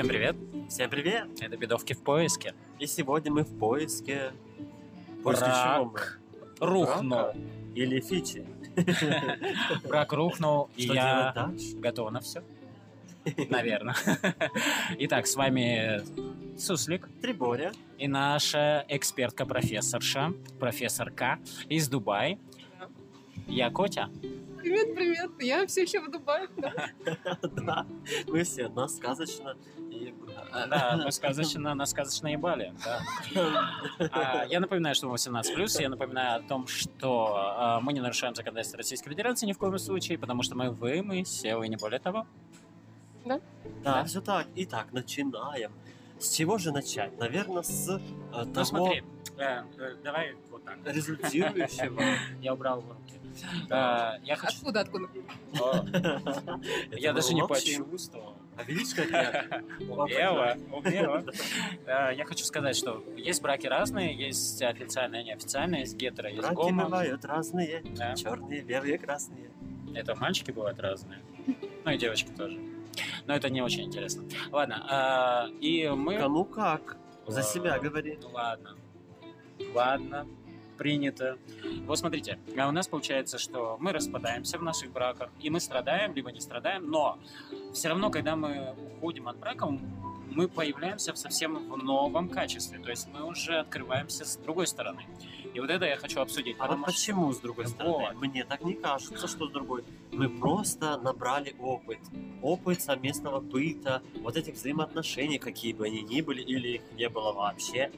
Всем привет! Всем привет! Это «Бедовки в поиске». И сегодня мы в поиске... Брак чего мы? Рухнул. Или фичи? Брак рухнул, и я готова на все. Наверное. Итак, с вами Суслик Триборя. и наша экспертка-профессорша, профессорка из Дубая. Я Котя. Привет, привет. Я все еще в Дубае. да. Мы все одна сказочно. И... Да, мы сказочно, на сказочно ебали. да. А, Я напоминаю, что мы 18+, я напоминаю о том, что а, мы не нарушаем законодательство Российской Федерации ни в коем случае, потому что мы вы, мы SEO и не более того. Да, Да. все так. Итак, начинаем. С чего же начать? Наверное, с э, того Ну смотри, э, э, давай вот так. результирующего. Я убрал руки. Э, Я хочу... Откуда, откуда? Я даже не почувствовал. А видишь, как я... Умело, умело. Э, Я хочу сказать, что есть браки разные, есть официальные, неофициальные, есть гетеро, есть Браки гомо. бывают разные. Черные, белые, красные. Это мальчики бывают разные. Ну и девочки тоже. Но это не очень интересно. Ладно, а, и мы... Кому как. За себя говори. Ладно. Ладно. Принято. Вот смотрите, а у нас получается, что мы распадаемся в наших браках, и мы страдаем, либо не страдаем, но все равно, когда мы уходим от брака, мы появляемся в совсем в новом качестве. То есть мы уже открываемся с другой стороны. И вот это я хочу обсудить. А вот что- почему, с другой стороны? Вот. Мне так не кажется, что с другой. Мы просто набрали опыт. Опыт совместного быта, вот этих взаимоотношений, какие бы они ни были, или их не было вообще.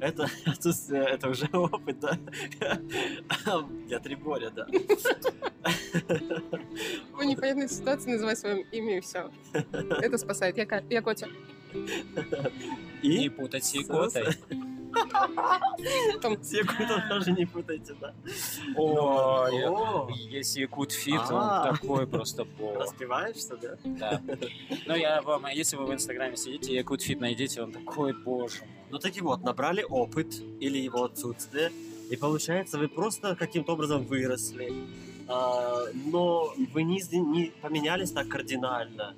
Это, это, это уже опыт, да? Я Триборя, да. В непонятной ситуации называй свое имя и все. Это спасает. Я, я Котя. Не И путать с С- икотой. Там секунду даже не путайте, да. Ой, О, есть Якут Фит, А. он такой просто бог. Распеваешься, да? Да. Ну, я вам, если вы в Инстаграме сидите, Якут Фит найдите, он такой, боже мой. Ну таки вот, набрали опыт или его отсутствие, и получается, вы просто каким-то образом выросли, а, но вы не, не поменялись так кардинально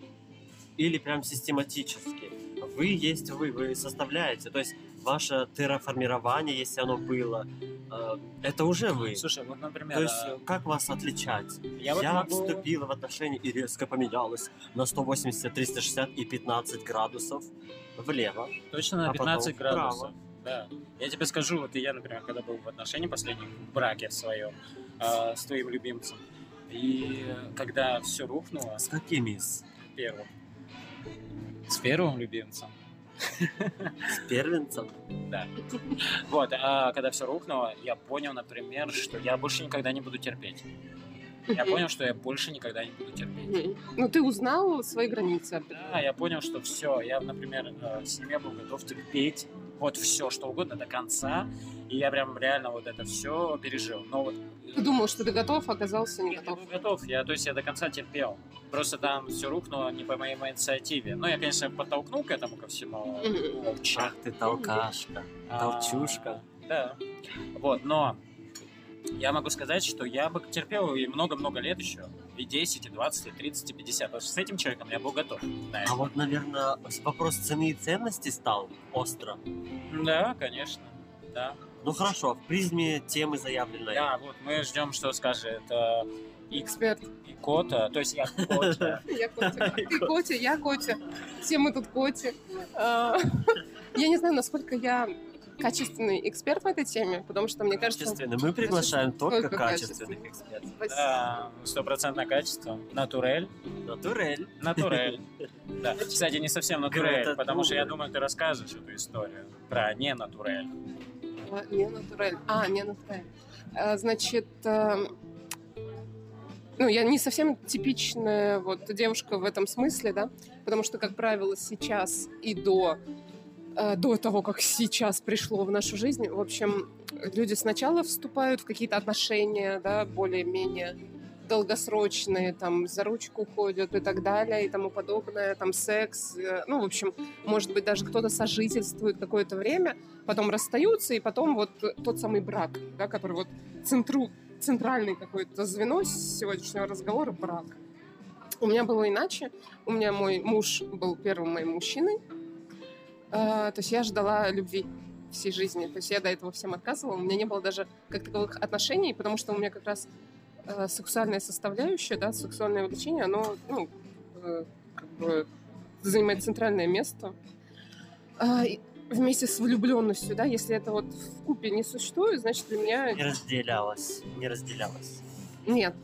или прям систематически. Вы есть вы, вы составляете, то есть ваше терраформирование, если оно было, а, это уже вы. Слушай, вот, например, То есть, а, как вас отличать? я вот могу... вступила в отношения и резко поменялась на 180, 360 и 15 градусов влево. Точно на а потом 15 вправо. градусов. Да. Я тебе скажу, вот и я, например, когда был в отношении последнем, в браке своем, а, с твоим любимцем, и когда все рухнуло, С какими? С первым, с первым любимцем, с первенцем? Да. Вот, а когда все рухнуло, я понял, например, что я больше никогда не буду терпеть. Я понял, что я больше никогда не буду терпеть. Ну, ты узнал свои границы. Да, я понял, что все, я, например, э, с ним я был готов терпеть вот все, что угодно до конца, и я прям реально вот это все пережил. Но вот э, Ты думал, что ты готов, а оказался не я готов. был готов, я, то есть я до конца терпел. Просто там все рухнуло не по моей инициативе. Ну, я, конечно, подтолкнул к этому ко всему. Ах ты толкашка. Толчушка. А, Да. Вот, но я могу сказать, что я бы терпел и много-много лет еще. И 10, и 20, и 30, и 50. Потому что с этим человеком я был готов. на это. А вот, наверное, вопрос цены и ценности стал остро. Да, конечно. Да. Ну хорошо, в призме темы заявленной. Да, вот мы ждем, что скажет э, Эксперт. и Кота. То есть я Кота. Я Котя. Ты Котя, я Котя. Все мы тут Коти. А, Я не знаю, насколько я качественный эксперт в этой теме, потому что, мне кажется... Качественно. Мы приглашаем только Только качественных экспертов. Да, стопроцентное качество. Натурель. Натурель. Натурель. Да. Кстати, не совсем натурель, Грета потому что я думаю, ты расскажешь эту историю про не натурель. Не натурель. А, не натурель. А, Значит, э, ну, я не совсем типичная вот девушка в этом смысле, да, потому что, как правило, сейчас и до э, до того, как сейчас пришло в нашу жизнь, в общем, люди сначала вступают в какие-то отношения, да, более-менее долгосрочные, там, за ручку ходят и так далее, и тому подобное, там, секс, э, ну, в общем, может быть, даже кто-то сожительствует какое-то время, потом расстаются, и потом вот тот самый брак, да, который вот центру, центральный какое-то звено сегодняшнего разговора – брак. У меня было иначе. У меня мой муж был первым моим мужчиной. А, то есть я ждала любви всей жизни. То есть я до этого всем отказывала. У меня не было даже как таковых отношений, потому что у меня как раз э, сексуальная составляющая, да, сексуальное влечение, оно ну, э, как бы занимает центральное место. И вместе с влюбленностью, да, если это вот в купе не существует, значит для меня Не разделялось, не разделялось. нет.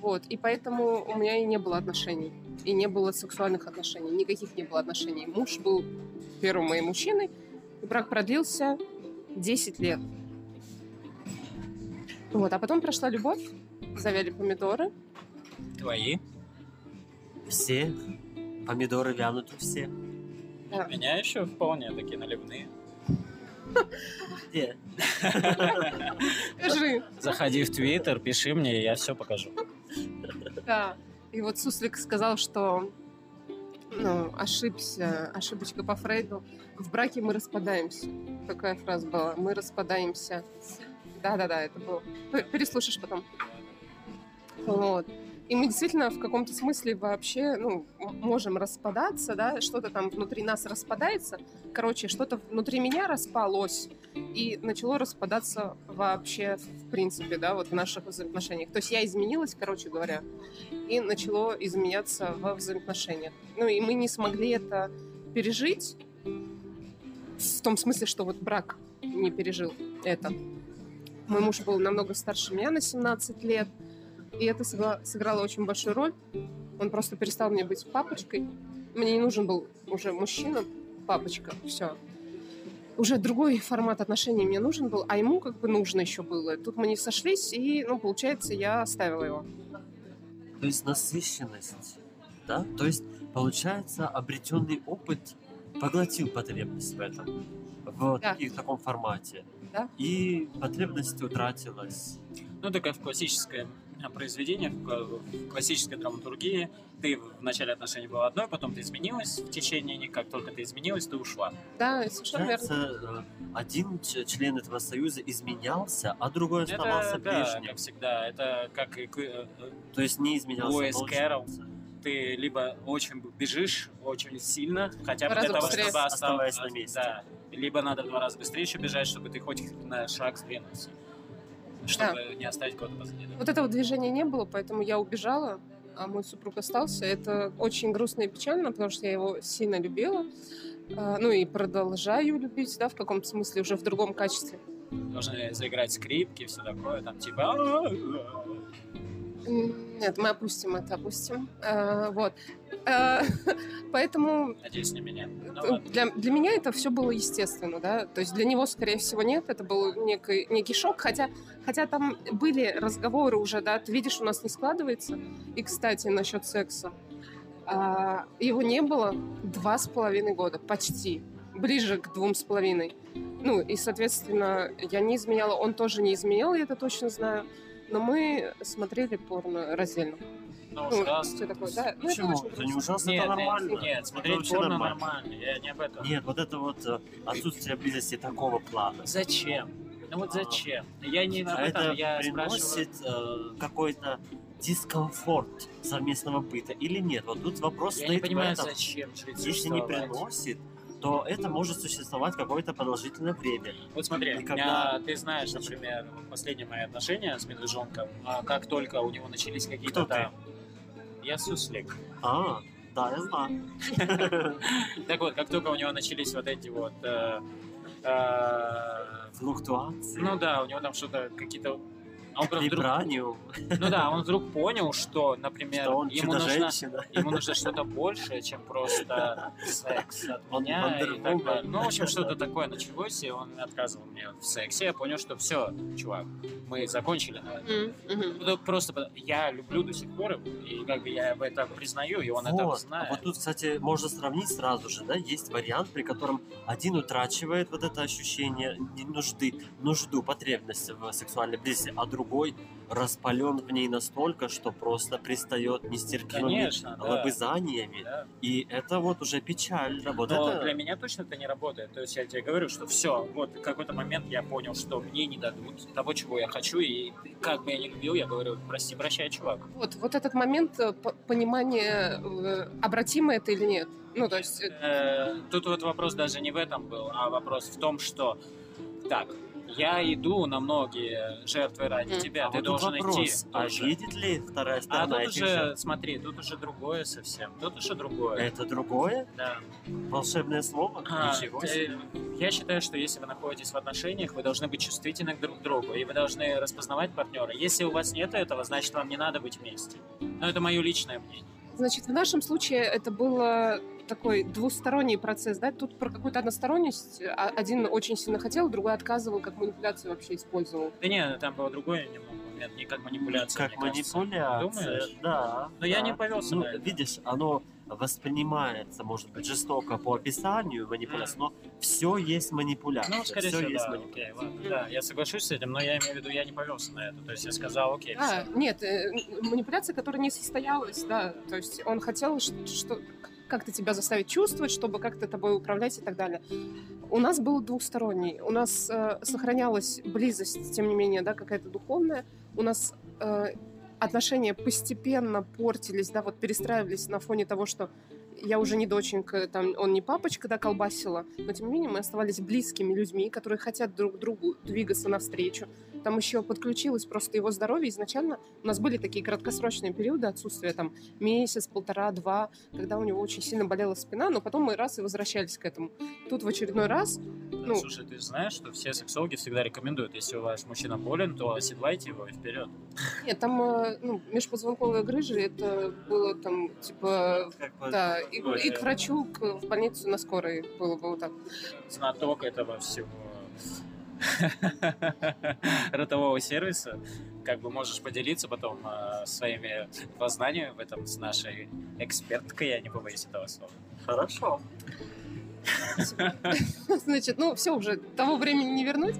Вот, и поэтому у меня и не было отношений, и не было сексуальных отношений, никаких не было отношений. Муж был первым моим мужчиной, и брак продлился 10 лет. Вот, а потом прошла любовь, завяли помидоры. Твои? Все помидоры вянут у всех. Да. У меня еще вполне такие наливные. Где? Заходи в Твиттер, пиши мне, я все покажу. да. И вот Суслик сказал, что ну, ошибся, ошибочка по Фрейду. В браке мы распадаемся. Такая фраза была. Мы распадаемся. Да-да-да, это было. Переслушаешь потом. Вот. И мы действительно в каком-то смысле вообще, ну, можем распадаться, да, что-то там внутри нас распадается. Короче, что-то внутри меня распалось и начало распадаться вообще в принципе, да, вот в наших взаимоотношениях. То есть я изменилась, короче говоря, и начало изменяться во взаимоотношениях. Ну и мы не смогли это пережить в том смысле, что вот брак не пережил это. Мой муж был намного старше меня на 17 лет, и это сыграло очень большую роль. Он просто перестал мне быть папочкой. Мне не нужен был уже мужчина, папочка, все. Уже другой формат отношений мне нужен был, а ему как бы нужно еще было. Тут мы не сошлись, и, ну, получается, я оставила его. То есть насыщенность, да? То есть, получается, обретенный опыт поглотил потребность в этом, в, Да. таки- в таком формате. Да. И потребность утратилась. Ну, такая в классическое произведение, в кла- в классической драматургии. Ты в начале отношений была одной, потом ты изменилась в течение них. Как только ты изменилась, ты ушла. Да, совершенно верно. Э, один член этого союза изменялся, а другой оставался Это, да, прежним. как всегда. Это как и э, То есть не изменялся. Луис получается. ты либо очень бежишь очень сильно, хотя бы раза для того, быстрее. чтобы остав- Оставаясь на месте. Да. Либо надо в два раза быстрее еще бежать, чтобы ты хоть на шаг сдвинулся. Чтобы не оставить кого-то позади. да. Вот этого движения не было, поэтому я убежала, а мой супруг остался. Это очень грустно и печально, потому что я его сильно любила. А, Ну и продолжаю любить, да, в каком-то смысле, уже в другом качестве. Должны заиграть скрипки, все такое, там типа... «А-а-а». М, Нет, мы опустим это, опустим. А, Вот. А, Поэтому Надеюсь, не меня. Ну, Э, для, для меня это все было естественно, да. То есть для него, скорее всего, нет. Это был некий, некий шок. Хотя, хотя там были разговоры уже, да, ты видишь, у нас не складывается. И, кстати, насчет секса. А, его не было два с половиной года, почти. Ближе к двум с половиной. Ну, и, соответственно, я не изменяла, он тоже не изменял, я это точно знаю. Но мы смотрели порно раздельно. Ну, Ну, все такое, да. Ну, это Почему? очень Это не ужасно, Нет, это нет, нормально. нет, Это смотреть порно нормально. нормально. Я не об этом. Нет, вот это вот э, отсутствие близости такого плана. Зачем? Ну вот А. зачем? Я не об А этом, это я спрашиваю. приносит э, какой-то дискомфорт совместного быта или нет? Вот тут вопрос Я не стоит в понимаю, этом. зачем жить Если не приносит, то это может существовать какое-то продолжительное время. Вот смотри, И когда- а, ты знаешь, например, последние мои отношения с медвежонком, а, как только у него начались какие-то там... Я суслик. А, да, я знаю. Так вот, как только у него начались вот эти вот... э, э, Флуктуации. ну да, у него там что-то, какие-то... А он просто вдруг... Вибраниум, Ну да, он вдруг понял, что, например, что он ему нужно, ему нужно что-то большее, чем просто секс от Он меня и так далее. Ну, в общем, что-то такое началось, и он отказывал мне в сексе. Я понял, что все, чувак, мы закончили на этом. Ну, просто я люблю до сих пор и как бы я об этом признаю, и он это. А знает. вот тут, кстати, можно сравнить сразу же, да, есть вариант, при котором один утрачивает вот это ощущение не- нужды, нужду, потребность в сексуальной близости, а другой другой распален в ней настолько, что просто пристает нестерпимыми Конечно, лобызаниями. Да. И это вот уже печально. Вот Но это... для меня точно это не работает. То есть я тебе говорю, что все, вот в какой-то момент я понял, что мне не дадут того, чего я хочу, и как бы я не любил, я говорю, прости, прощай, чувак. Вот, вот этот момент э, понимания, э, обратимо это или нет. Ну, то есть, Э, Тут вот вопрос даже не в этом был, а вопрос в том, что так, я иду на многие жертвы ради тебя, а ты вот тут должен вопрос, идти. а тоже. видит ли вторая А сторона тут этих уже, жертв? смотри, тут уже другое совсем. Тут уже другое. Это другое? Да. Волшебное слово? А, Ничего себе. э, Я считаю, что если вы находитесь в отношениях, вы должны быть чувствительны друг к другу, и вы должны распознавать партнера. Если у вас нет этого, значит, вам не надо быть вместе. Но это мое личное мнение. значит, в нашем случае это было такой двусторонний процесс, да? Тут про какую-то односторонность а- один очень сильно хотел, другой отказывал, как манипуляцию вообще использовал. Да не, там был другой немного момент, не как манипуляция. Как манипуляция, Думаешь? да. Но я да. не повелся Ну, на это. видишь, оно воспринимается, может быть, жестоко по описанию манипуляции, но все есть манипуляция. Ну, скорее все всего, есть да. манипуляция. Окей, ладно. Да, я соглашусь с этим, но я имею в виду, я не повелся на это. То есть я сказал, окей, А, всё. нет, э, манипуляция, которая не состоялась, да. То есть он хотел, что как-то тебя заставить чувствовать, чтобы как-то тобой управлять и так далее. У нас был двухсторонний. У нас э, сохранялась близость, тем не менее, да, какая-то духовная. У нас э, отношения постепенно портились, да, вот перестраивались на фоне того, что я уже не доченька, там, он не папочка, да, колбасила, но тем не менее мы оставались близкими людьми, которые хотят друг другу двигаться навстречу. Там еще подключилось просто его здоровье. Изначально у нас были такие краткосрочные периоды отсутствия, там, месяц, полтора, два, когда у него очень сильно болела спина, но потом мы раз и возвращались к этому. Тут в очередной раз, ну, Слушай, ты знаешь, что все сексологи всегда рекомендуют, если у вас мужчина болен, то оседлайте его и вперед. нет, там, э, ну, межпозвонковые грыжи, это было там, типа, бы- да, и, и к врачу, к- в больницу на скорой было бы вот так. Знаток этого всего ротового сервиса. Как бы можешь поделиться потом э, своими познаниями в этом с нашей эксперткой, я не побоюсь этого слова. Хорошо. Значит, ну все уже, того времени не вернуть.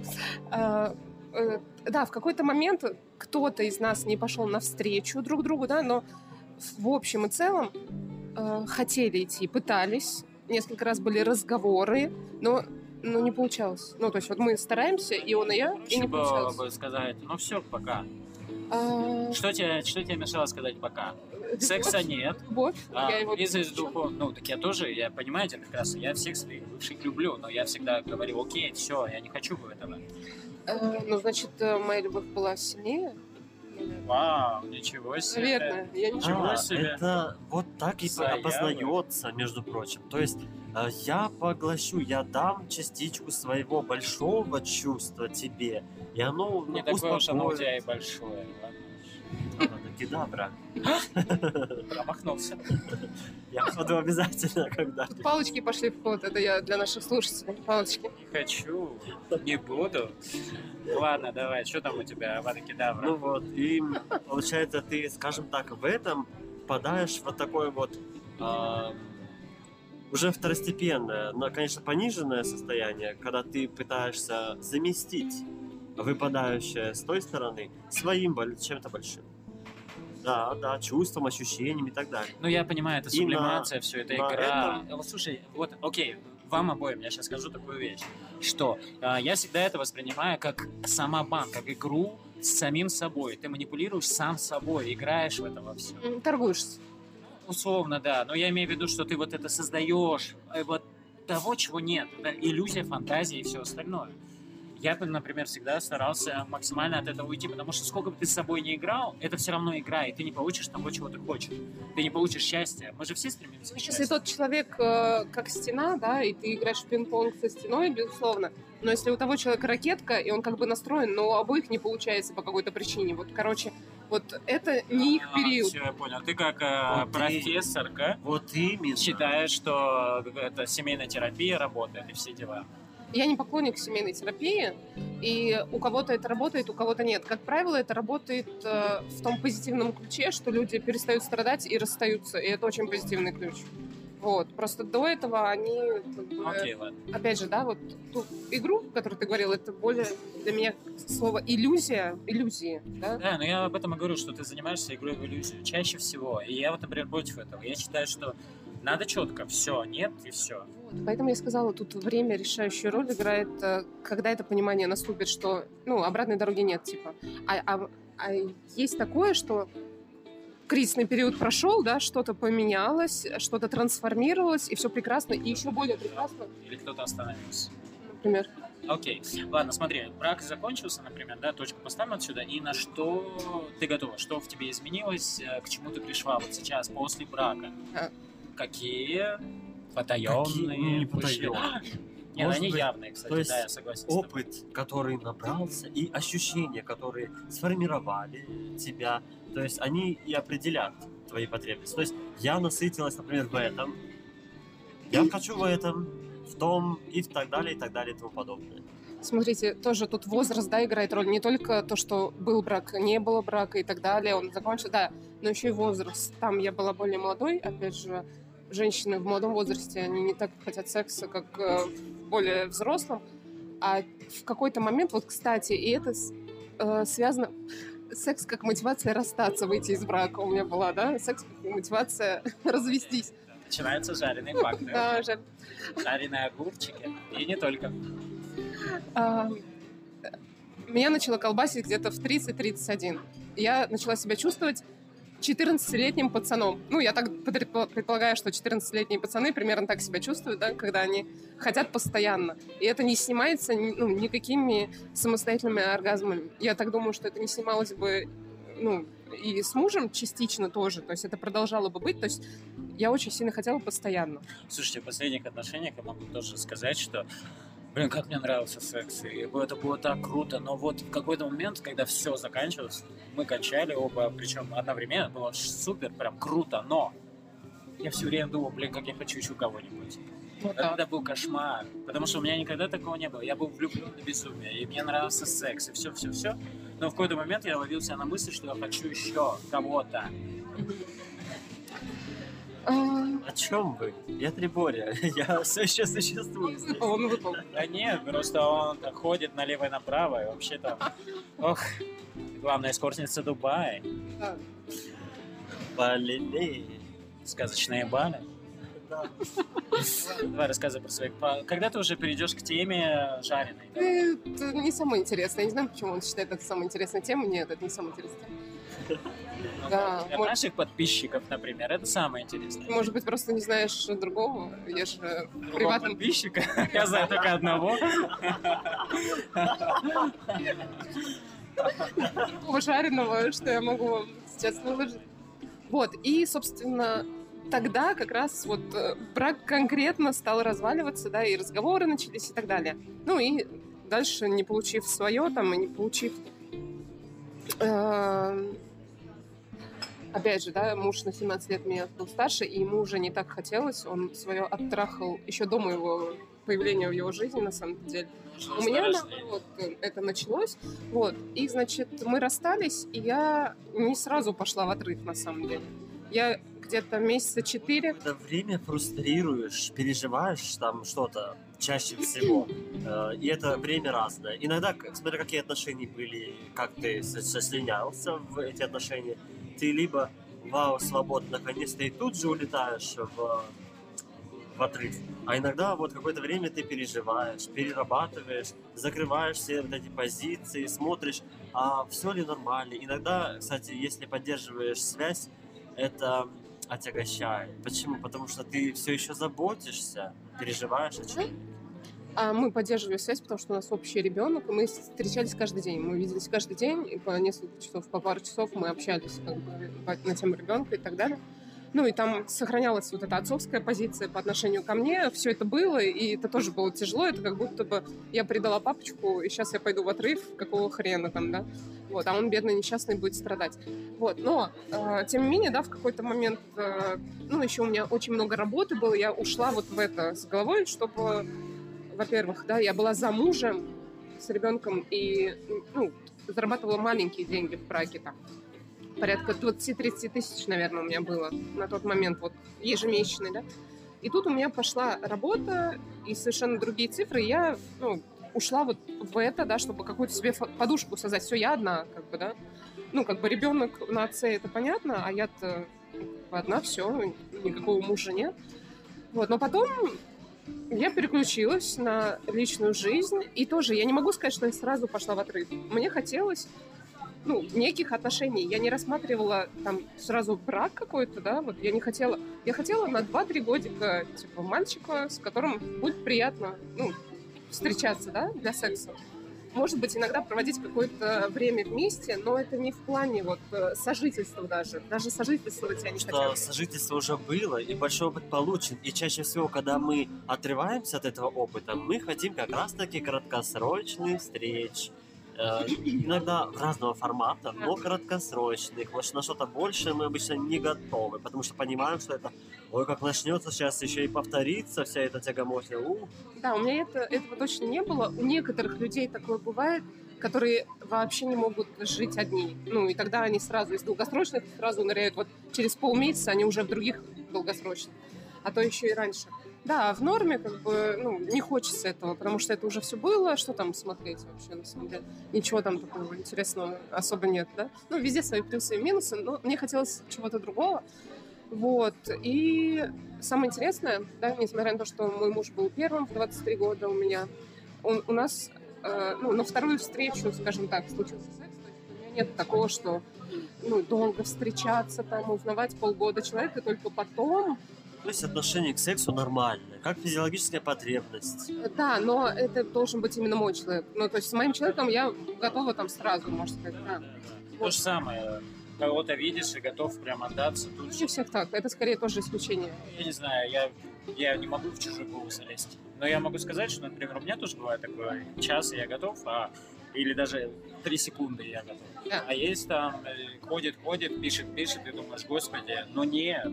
А, э, да, в какой-то момент кто-то из нас не пошел навстречу друг другу, да, но в общем и целом э, хотели идти, пытались. Несколько раз были разговоры, но, но не получалось. Ну, то есть вот мы стараемся, и он, и я, и не получалось. бы сказать, ну все, пока. А, Что тебе, что тебе мешало сказать пока? Секса нет. Любовь. А, я его ну, так я тоже, я понимаю тебя прекрасно, я всех своих бывших люблю, но я всегда говорю, окей, все, я не хочу этого. Э, ну, значит, э, моя любовь была сильнее. Вау, ничего себе. Наверное, я Ничего А, себе. это вот так и Заявы. опознается, между прочим. То есть э, я поглощу, я дам частичку своего большого чувства тебе, и оно ну, Не такое уж оно у успокоит. тебя и большое. ладно. Кедабра. Промахнулся. Я буду обязательно когда Тут палочки пошли в ход. Это я для наших слушателей. Палочки. Не хочу, не буду. Ладно, давай, что там у тебя, Авада Кедавра? Ну вот, и получается, ты, скажем так, в этом впадаешь в вот такое вот ам, уже второстепенное, но, конечно, пониженное состояние, когда ты пытаешься заместить выпадающее с той стороны своим чем-то большим. Да, да, чувством, ощущением и так далее. Ну, я понимаю, это И на- сублимация, все это игра. Вот, слушай, вот, окей, вам обоим я сейчас скажу такую вещь, что а, я всегда это воспринимаю как самобан, как игру с самим собой. Ты манипулируешь сам собой, играешь в это во все. Торгуешься. Условно, да, но я имею в виду, что ты вот это создаешь, э, вот того, чего нет. Это иллюзия, фантазия и все остальное. Я, бы, например, всегда старался максимально от этого уйти, потому что сколько бы ты с собой не играл, это все равно игра, и ты не получишь того, чего ты хочешь. Ты не получишь счастья. Мы же все стремимся к Если счастью. тот человек э, как стена, да, и ты играешь в пинг-понг со стеной, безусловно. Но если у того человека ракетка, и он как бы настроен, но у обоих не получается по какой-то причине. Вот, короче, вот это не их период. Все, я понял. Ты как э, Вот и- профессорка Вот именно. считаешь, что это семейная терапия работает и все дела. Я не поклонник семейной терапии, и у кого-то это работает, у кого-то нет. Как правило, это работает э, в том позитивном ключе, что люди перестают страдать и расстаются, и это очень позитивный ключ. Вот. Просто до этого они, как бы, Окей, ладно. опять же, да, вот ту игру, о которой ты говорил, это более для меня слово иллюзия, иллюзии, да? Да, но я об этом и говорю, что ты занимаешься игрой в иллюзию чаще всего. И я вот, например, против этого. Я считаю, что надо четко, все, нет и все. Вот, Поэтому я сказала, тут время решающую роль играет, э, когда это понимание наступит, что, ну, обратной дороги нет, типа. А, а- а есть такое, что кризисный период прошел, да, что-то поменялось, что-то трансформировалось, и все прекрасно, и еще более прекрасно, Или кто-то остановился. например. Окей. Ладно, смотри, брак закончился, например, да, точку поставим отсюда. И на что ты готова? Что в тебе изменилось? э, К чему ты пришла вот сейчас, после брака? А. Какие потаенные... Какие не пути? потаенные? Не, ну Может они быть, явные, кстати, то есть да, я согласен. с тобой. опыт, который набрался, и ощущения, которые сформировали тебя, то есть они и определят твои потребности. То есть я насытилась, например, в этом, я хочу в этом, в том, и так далее, и так далее, и тому подобное. Смотрите, тоже тут возраст, да, играет роль. Не только то, что был брак, не было брака и так далее, он закончился, да, но еще и возраст. Там я была более молодой, опять же, женщины в молодом возрасте, они не так хотят секса, как э, более взрослом. А в какой-то момент, вот, кстати, и это э, связано... Секс как мотивация расстаться, выйти из брака у меня была, да? Секс как мотивация развестись. Начинаются жареные факты. Да. Жареные огурчики. И не только. А, Меня начало колбасить где-то в 30-31. Я начала себя чувствовать 14-летним пацаном. Ну, я так предпо- предполагаю, что 14-летние пацаны примерно так себя чувствуют, да, когда они хотят постоянно. И это не снимается ни- ну, никакими самостоятельными оргазмами. Я так думаю, что это не снималось бы ну, и с мужем частично тоже. То есть это продолжало бы быть. То есть я очень сильно хотела постоянно. Слушайте, в последних отношениях я могу тоже сказать, что Блин, как мне нравился секс, и это было так круто, но вот в какой-то момент, когда все заканчивалось, мы кончали оба, причем одновременно, было супер, прям круто, но я все время думал, блин, как я хочу еще кого-нибудь. Вот так. Это был кошмар, потому что у меня никогда такого не было. Я был влюблен до безумия, и мне нравился секс, и все-все-все. Но в какой-то момент я ловил себя на мысли, что я хочу еще кого-то. А, О чем вы? Я Трибория, я все еще существую здесь. выпал, он выпал. Да нет, просто он ходит налево и направо, и вообще там... Ох, главная эскортница Дубая, Да. Балилей. сказочные бали. Да. Давай рассказывай про своих... Когда ты уже перейдешь к теме жареной? Это не самое интересное. Я не знаю, почему он считает это самой интересной темой. Нет, это не тема. Ну, Да, Для вот. наших подписчиков, например, это самое интересное. Может быть, просто не знаешь другого. Я же в Другого приватном... подписчика? Я знаю только одного. такого жареного, что я могу вам сейчас выложить. Вот, и, собственно, тогда как раз вот э, брак конкретно стал разваливаться, да, и разговоры начались и так далее. Ну и дальше, не получив свое, там, и не получив... э, Опять же, да, муж на 17 лет меня был старше, и ему уже не так хотелось. Он свое оттрахал еще до моего появления в его жизни, на самом деле. У меня наоборот э, это началось. Вот. И, значит, мы расстались, и я не сразу пошла в отрыв, на самом деле. Я где-то месяца четыре. это время фрустрируешь, переживаешь там что-то чаще всего. Э, И это время разное. Иногда, смотря какие отношения были, как ты со- сочленялся в эти отношения, ты либо вау, свободно, наконец-то, и тут же улетаешь в, в отрыв. А иногда вот какое-то время ты переживаешь, перерабатываешь, закрываешь все вот эти позиции, смотришь, а все ли нормально. Иногда, кстати, если поддерживаешь связь, это отягощает. Почему? Потому что ты все еще заботишься, переживаешь о чем А мы поддерживали связь, потому что у нас общий ребенок, и мы встречались каждый день. Мы виделись каждый день, и по несколько часов, по пару часов мы общались как бы, на тему ребенка и так далее. Ну и там сохранялась вот эта отцовская позиция по отношению ко мне. Все это было, и это тоже было тяжело. Это как будто бы я предала папочку, и сейчас я пойду в отрыв, какого хрена там, да? Вот, а он, бедный, несчастный, будет страдать. Вот, но, э, тем не менее, да, в какой-то момент, э, ну, еще у меня очень много работы было, я ушла вот в это с головой, чтобы, во-первых, да, я была замужем с ребенком и, ну, зарабатывала маленькие деньги в браке там. Порядка 20-30 тысяч, наверное, у меня было на тот момент, вот, ежемесячный, да. И тут у меня пошла работа и совершенно другие цифры. Я ну, ушла вот в это, да, чтобы какую-то себе подушку создать. Все, я одна, как бы, да. Ну, как бы ребенок на отце, это понятно, а я-то бы одна, все, никакого мужа нет. Вот, но потом я переключилась на личную жизнь, и тоже я не могу сказать, что я сразу пошла в отрыв. Мне хотелось ну, неких отношений. Я не рассматривала там сразу брак какой-то, да, вот я не хотела. Я хотела на 2-3 годика, типа, мальчика, с которым будет приятно, ну, встречаться, да, для секса. Может быть, иногда проводить какое-то время вместе, но это не в плане вот э, сожительства даже. Даже сожительствовать я не что хотела. сожительство уже было, и большой опыт получен. И чаще всего, когда мы отрываемся от этого опыта, мы хотим как раз-таки краткосрочных встреч. Э, иногда разного формата, но краткосрочных. На что-то большее мы обычно не готовы, потому что понимаем, что это, ой, как начнется сейчас еще и повторится вся эта тягомотня. Ух, Да, у меня это, этого точно не было. У некоторых людей такое бывает, которые вообще не могут жить одни. Ну, и тогда они сразу из долгосрочных сразу ныряют. Вот через полмесяца они уже в других долгосрочных. А то еще и раньше. Да, в норме как бы ну, не хочется этого, потому что это уже все было. Что там смотреть вообще, на самом деле? Ничего там такого интересного особо нет, да? Ну, везде свои плюсы и минусы, но мне хотелось чего-то другого. Вот. И самое интересное, да, несмотря на то, что мой муж был первым в 23 года у меня, он, у нас, э, ну, на вторую встречу, скажем так, случился секс, то есть у меня нет такого, что ну, долго встречаться, там, узнавать полгода человека, только потом то есть отношение к сексу нормальное, как физиологическая потребность. Да, но это должен быть именно мой человек. Ну, то есть с моим человеком я готова там сразу, можно сказать. Да. То же самое. Кого-то видишь и готов прям отдаться тут Не же. всех так. Это скорее тоже исключение. Я не знаю, я, я не могу в чужую голову залезть. Но я могу сказать, что, например, у меня тоже бывает такое. Час я готов, а или даже три секунды я готов. Да. А есть там, э, ходит, ходит, пишет, пишет, и думаешь, господи, ну нет.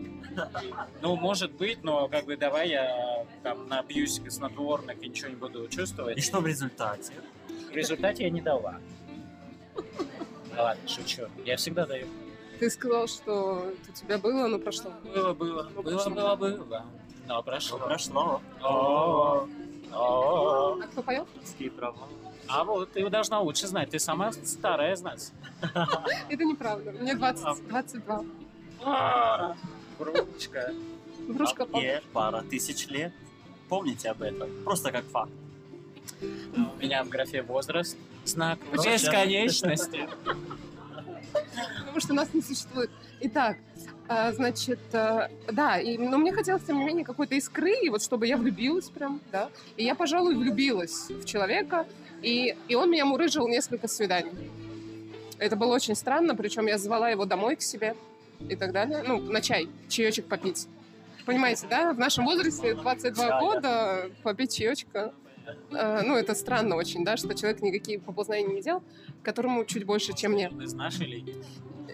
Ну, может быть, но как бы давай я там набьюсь снотворных и ничего не буду чувствовать. И что в результате? В результате я не дала. Да Ладно, шучу. Я всегда даю. Ты сказал, что у тебя было, но прошло. Было, было, было, было, было. Но прошло. прошло? О, о. А кто поет? Ские права. А вот ты должна лучше знать. Ты сама старая знать. Это неправда. Мне 20, 22. А, Бручка. Врушка папа. Мне пара тысяч лет. Помните об этом. Просто как факт. У меня в графе возраст знак Почему? бесконечности. Потому что нас не существует. Итак, значит, а, да, и, но мне хотелось, тем не менее, какой-то искры, и вот чтобы я влюбилась прям, да. И я, пожалуй, влюбилась в человека, и, и он меня мурыжил несколько свиданий. Это было очень странно, причем я звала его домой к себе и так далее. Ну, на чай, чаечек попить. Понимаете, да? В нашем возрасте 22 Чая. года попить чаечка. э, ну, это странно очень, да, что человек никакие поползнания не делал, которому чуть больше, чем мне. Из нашей лиги.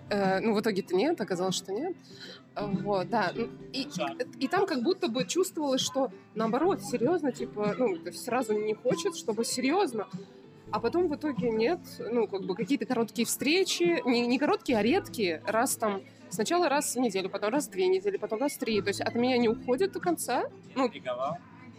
Э, ну, в итоге-то нет, оказалось, что нет. Э, Вот, да. И, и там как будто бы чувствовалось, что наоборот, серьезно, типа, ну, сразу не хочет, чтобы серьезно. А потом в итоге нет, ну, как бы какие-то короткие встречи, не, не короткие, а редкие, раз там, сначала раз в неделю, потом раз в две недели, потом раз в три. То есть от меня не уходит до конца. Ну,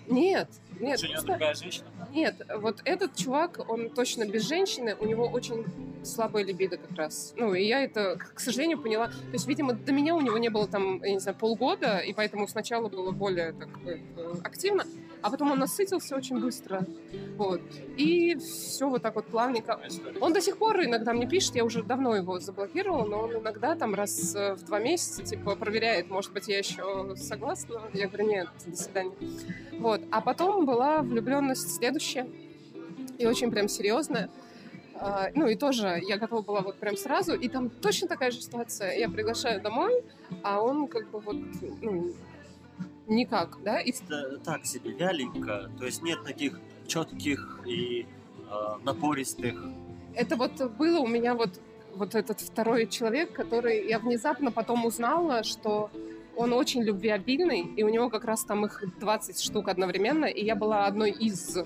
нет, нет. Что просто- другая женщина? нет, вот этот чувак, он точно без женщины, у него очень слабая либидо как раз. Ну, и я это, к к сожалению, поняла. То есть, видимо, до меня у него не было там, я не знаю, полгода, и поэтому сначала было более так э, активно, а потом он насытился очень быстро. Вот. И все вот так вот плавненько. Он до сих пор иногда мне пишет, я уже давно его заблокировала, но он иногда там раз э, в два месяца типа проверяет, может быть, я еще согласна. Я говорю, нет, до свидания. Вот. А потом была влюбленность следующая и очень прям серьезная. А, Ну и тоже я готова была вот прям сразу, и там точно такая же ситуация. Я приглашаю домой, а он как бы вот ну, никак, да, и Это так себе, вяленько. То есть нет таких четких и э, напористых. это вот было у меня вот, вот этот второй человек, который я внезапно потом узнала, что он очень любвеобильный, и у него как раз там их 20 штук одновременно, и я была одной из.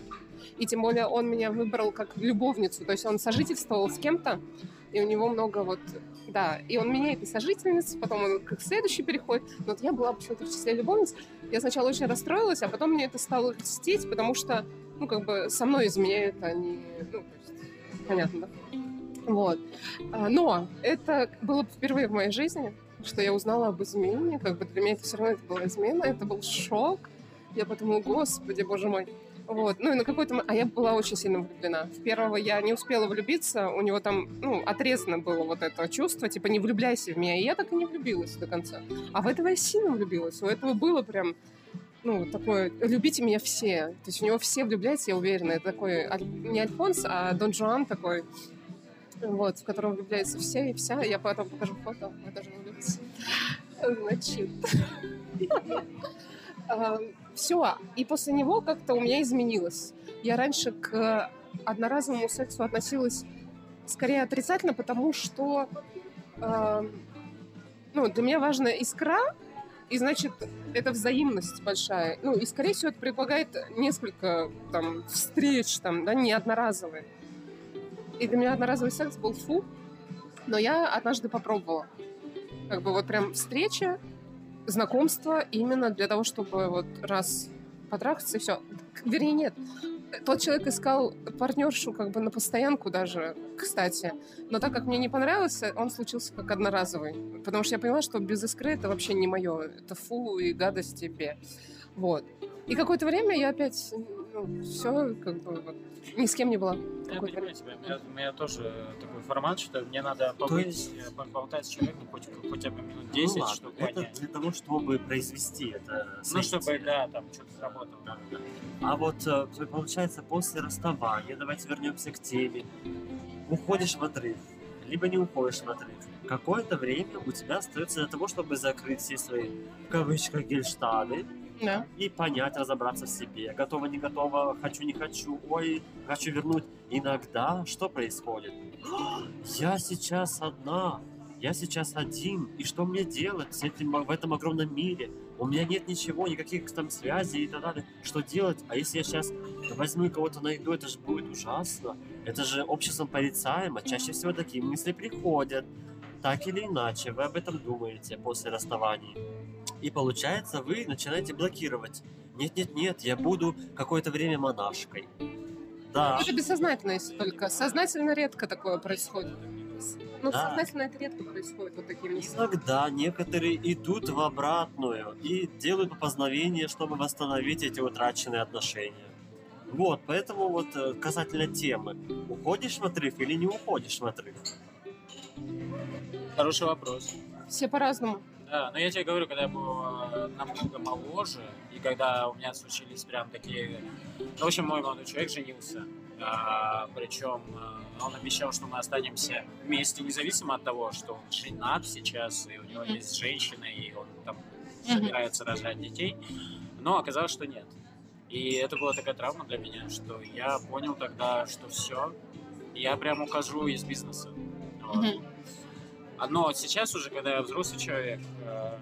И тем более он меня выбрал как любовницу, то есть он сожительствовал с кем-то, и у него много вот Да, и он меняет и сожительниц, потом он к следующей переходит. Но вот я была почему-то в числе любовниц. Я сначала очень расстроилась, а потом мне это стало льстить, потому что, ну, как бы со мной изменяют они, ну, то есть, понятно, да? Вот. А, Но это было впервые в моей жизни, что я узнала об измене. Как бы для меня это все равно это была измена, это был шок. Я подумала, господи, боже мой. Вот. Ну и на какой-то... А я была очень сильно влюблена. В первого я не успела влюбиться, у него там, ну, отрезано было вот это чувство, типа, не влюбляйся в меня. И я так и не влюбилась до конца. А в этого я сильно влюбилась. У этого было прям ну, такое, любите меня все. То есть у него все влюбляются, я уверена. Это такой, не Альфонс, а Дон Жуан такой, вот, в котором влюбляются все и вся. Я потом покажу фото, вы даже не влюбитесь. Значит, все. И после него как-то у меня изменилось. Я раньше к одноразовому сексу относилась скорее отрицательно, потому что э, ну, для меня важна искра, и значит, это взаимность большая. Ну, и, скорее всего, это предполагает несколько там встреч, там, да, не одноразовые. И для меня одноразовый секс был фу, но я однажды попробовала. Как бы вот прям встреча, знакомство именно для того, чтобы вот раз потрахаться и все. Вернее, нет. Тот человек искал партнершу как бы на постоянку даже, кстати. Но так как мне не понравился, он случился как одноразовый. Потому что я поняла, что без искры это вообще не мое. Это фу и гадость тебе. Вот. И какое-то время я опять, ну, все, как бы, вот, ни с кем не была. Я понимаю тебя. У меня, тоже такой формат, что мне надо побыть, э, поболтать с человеком хоть, хотя бы минут 10, ну, ладно, чтобы это понять. для того, чтобы произвести это Ну, чтобы, да, там что-то сработало. Да, да. А вот э, получается после расставания, давайте вернемся к теме, уходишь в отрыв, либо не уходишь в отрыв. Какое-то время у тебя остается для того, чтобы закрыть все свои, в кавычках, гельштады, Да. и понять, разобраться в себе. Готова, не готова, хочу, не хочу, ой, хочу вернуть. Иногда что происходит? Я сейчас одна, я сейчас один, и что мне делать с этим, в этом огромном мире? У меня нет ничего, никаких там связей и так далее. Что делать? А если я сейчас возьму и кого-то найду, это же будет ужасно. Это же обществом порицаемо. Чаще всего такие мысли приходят. Так или иначе, вы об этом думаете после расставания. И получается, вы начинаете блокировать. Нет-нет-нет, я буду какое-то время монашкой. Да, Это бессознательно, если только. Сознательно редко такое происходит. Ну, Да. сознательно это редко происходит, вот такие мысли. иногда некоторые идут в обратную и делают поползновение, чтобы восстановить эти утраченные отношения. Вот, поэтому вот э, касательно темы, уходишь в отрыв или не уходишь в отрыв? Хороший вопрос. Все по-разному. Да, но я тебе говорю, когда я был э, намного моложе, и когда у меня случились прям такие... Ну, в общем, мой молодой человек женился. А, причем э, он обещал, что мы останемся вместе, независимо от того, что он женат сейчас, и у него есть женщина, и он там собирается рожать детей. Но оказалось, что нет. И это была такая травма для меня, что я понял тогда, что все, я прям ухожу из бизнеса. А, Но сейчас уже, когда я взрослый человек, э,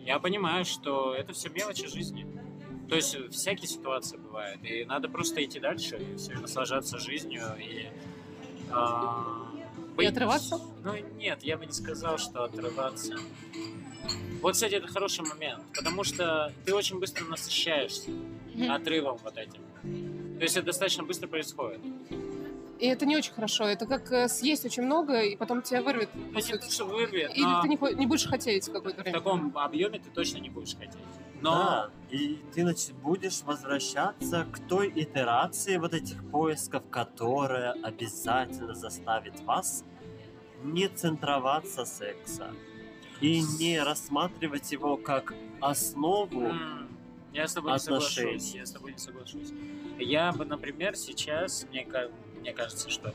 я понимаю, что это все мелочи жизни. То есть всякие ситуации бывают, и надо просто идти дальше, и все, наслаждаться жизнью, и... а, И отрываться? Ну, нет, я бы не сказал, что отрываться. Вот, кстати, это хороший момент, потому что ты очень быстро насыщаешься отрывом вот этим. То есть это достаточно быстро происходит. И это не очень хорошо. Это как э, съесть очень много, и потом тебя вырвет. Ну, не то, что вырвет, Или но ты не, не будешь хотеть какое-то в время. таком объеме ты точно не будешь хотеть. Но Да, и ты нач- будешь возвращаться к той итерации вот этих поисков, которая обязательно заставит вас не центроваться секса и не рассматривать его как основу Я с тобой не соглашусь. Я с тобой не соглашусь. Я бы, например, сейчас, мне, мне кажется, что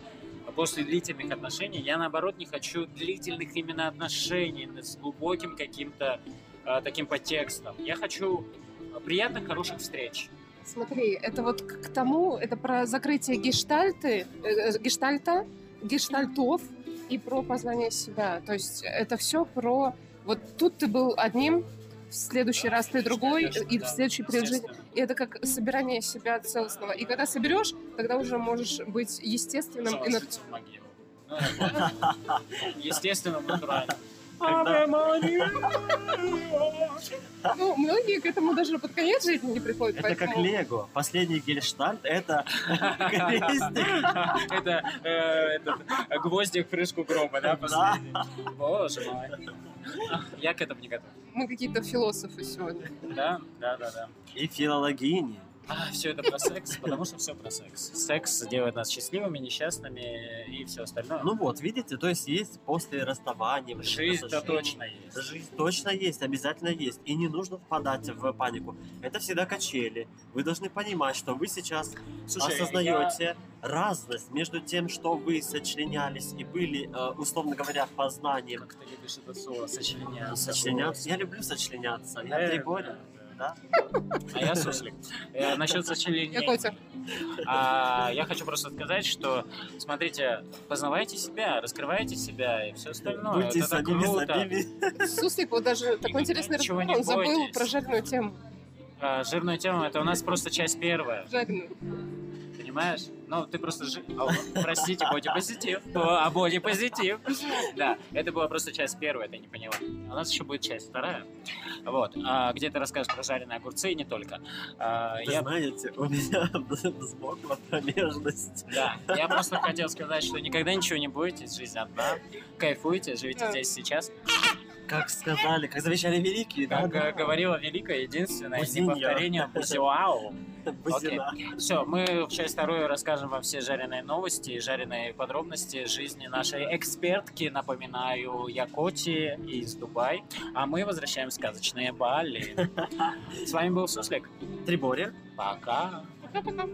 после длительных отношений я, наоборот, не хочу длительных именно отношений с глубоким каким-то а, таким подтекстом. Я хочу а, приятных, хороших встреч. Смотри, это вот к к тому, это про закрытие гештальты, э, э, гештальта, гештальтов и про познание себя. То есть это все про... Вот тут ты был одним, в следующий раз ты другой, и в следующий период жизни. И это как собирание себя целостного. И когда соберешь, тогда уже можешь быть естественным. и на- Заложиться в Ну, Ну, многие к этому даже под конец жизни не приходят. Это как Лего. Последний гельштальт — это крестик. Это этот, э, гвоздик в крышку гроба, да, последний? Боже мой. Я к этому не готов. Мы какие-то философы сегодня. Да, да, да, да. И филологини. А, все это про секс, потому что все про секс. Секс делает нас счастливыми, несчастными и все остальное. Ну вот, видите, то есть есть после расставания... Жизнь-то точно есть. Жизнь точно есть, обязательно есть. И не нужно впадать в панику. Это всегда качели. Вы должны понимать, что вы сейчас Слушай, осознаете разность между тем, что вы сочленялись и были, э, условно говоря, я- познанием. Как ты любишь это слово, сочленяться. Сочленяться. Я люблю сочленяться. Я Триборя. Да? А я суслик. Э, Насчет сочленения. Я Котя. А, я хочу просто сказать, что, смотрите, познавайте себя, раскрывайте себя и все остальное. Будьте это так круто. Суслик вот даже такой интересный разговор, не он забыл про жареную тему. А, жирную тему, это у нас просто часть первая, Жареную. Понимаешь? Ну, ты просто жи... О, простите, бодипозитив. О, А бодипозитив. Да, это была просто часть первая, ты не поняла. У нас еще будет часть вторая. Вот, а, где ты расскажешь про жареные огурцы и не только. А, Вы я знаете, у меня взмокла промежность. Да, я просто хотел сказать, что никогда ничего не бойтесь, жизнь одна. Кайфуйте, живите здесь сейчас. Как сказали, как завещали великие, да? Как э, говорила великая, единственная, Бузинья. неповторение Бузиуау. Бузина. Все, мы в часть вторую расскажем вам все жареные новости и жареные подробности жизни нашей экспертки, напоминаю, Якоти из Дубай. А мы возвращаем сказочные Бали. С вами был Суслик. Триборя. Пока. Пока-пока.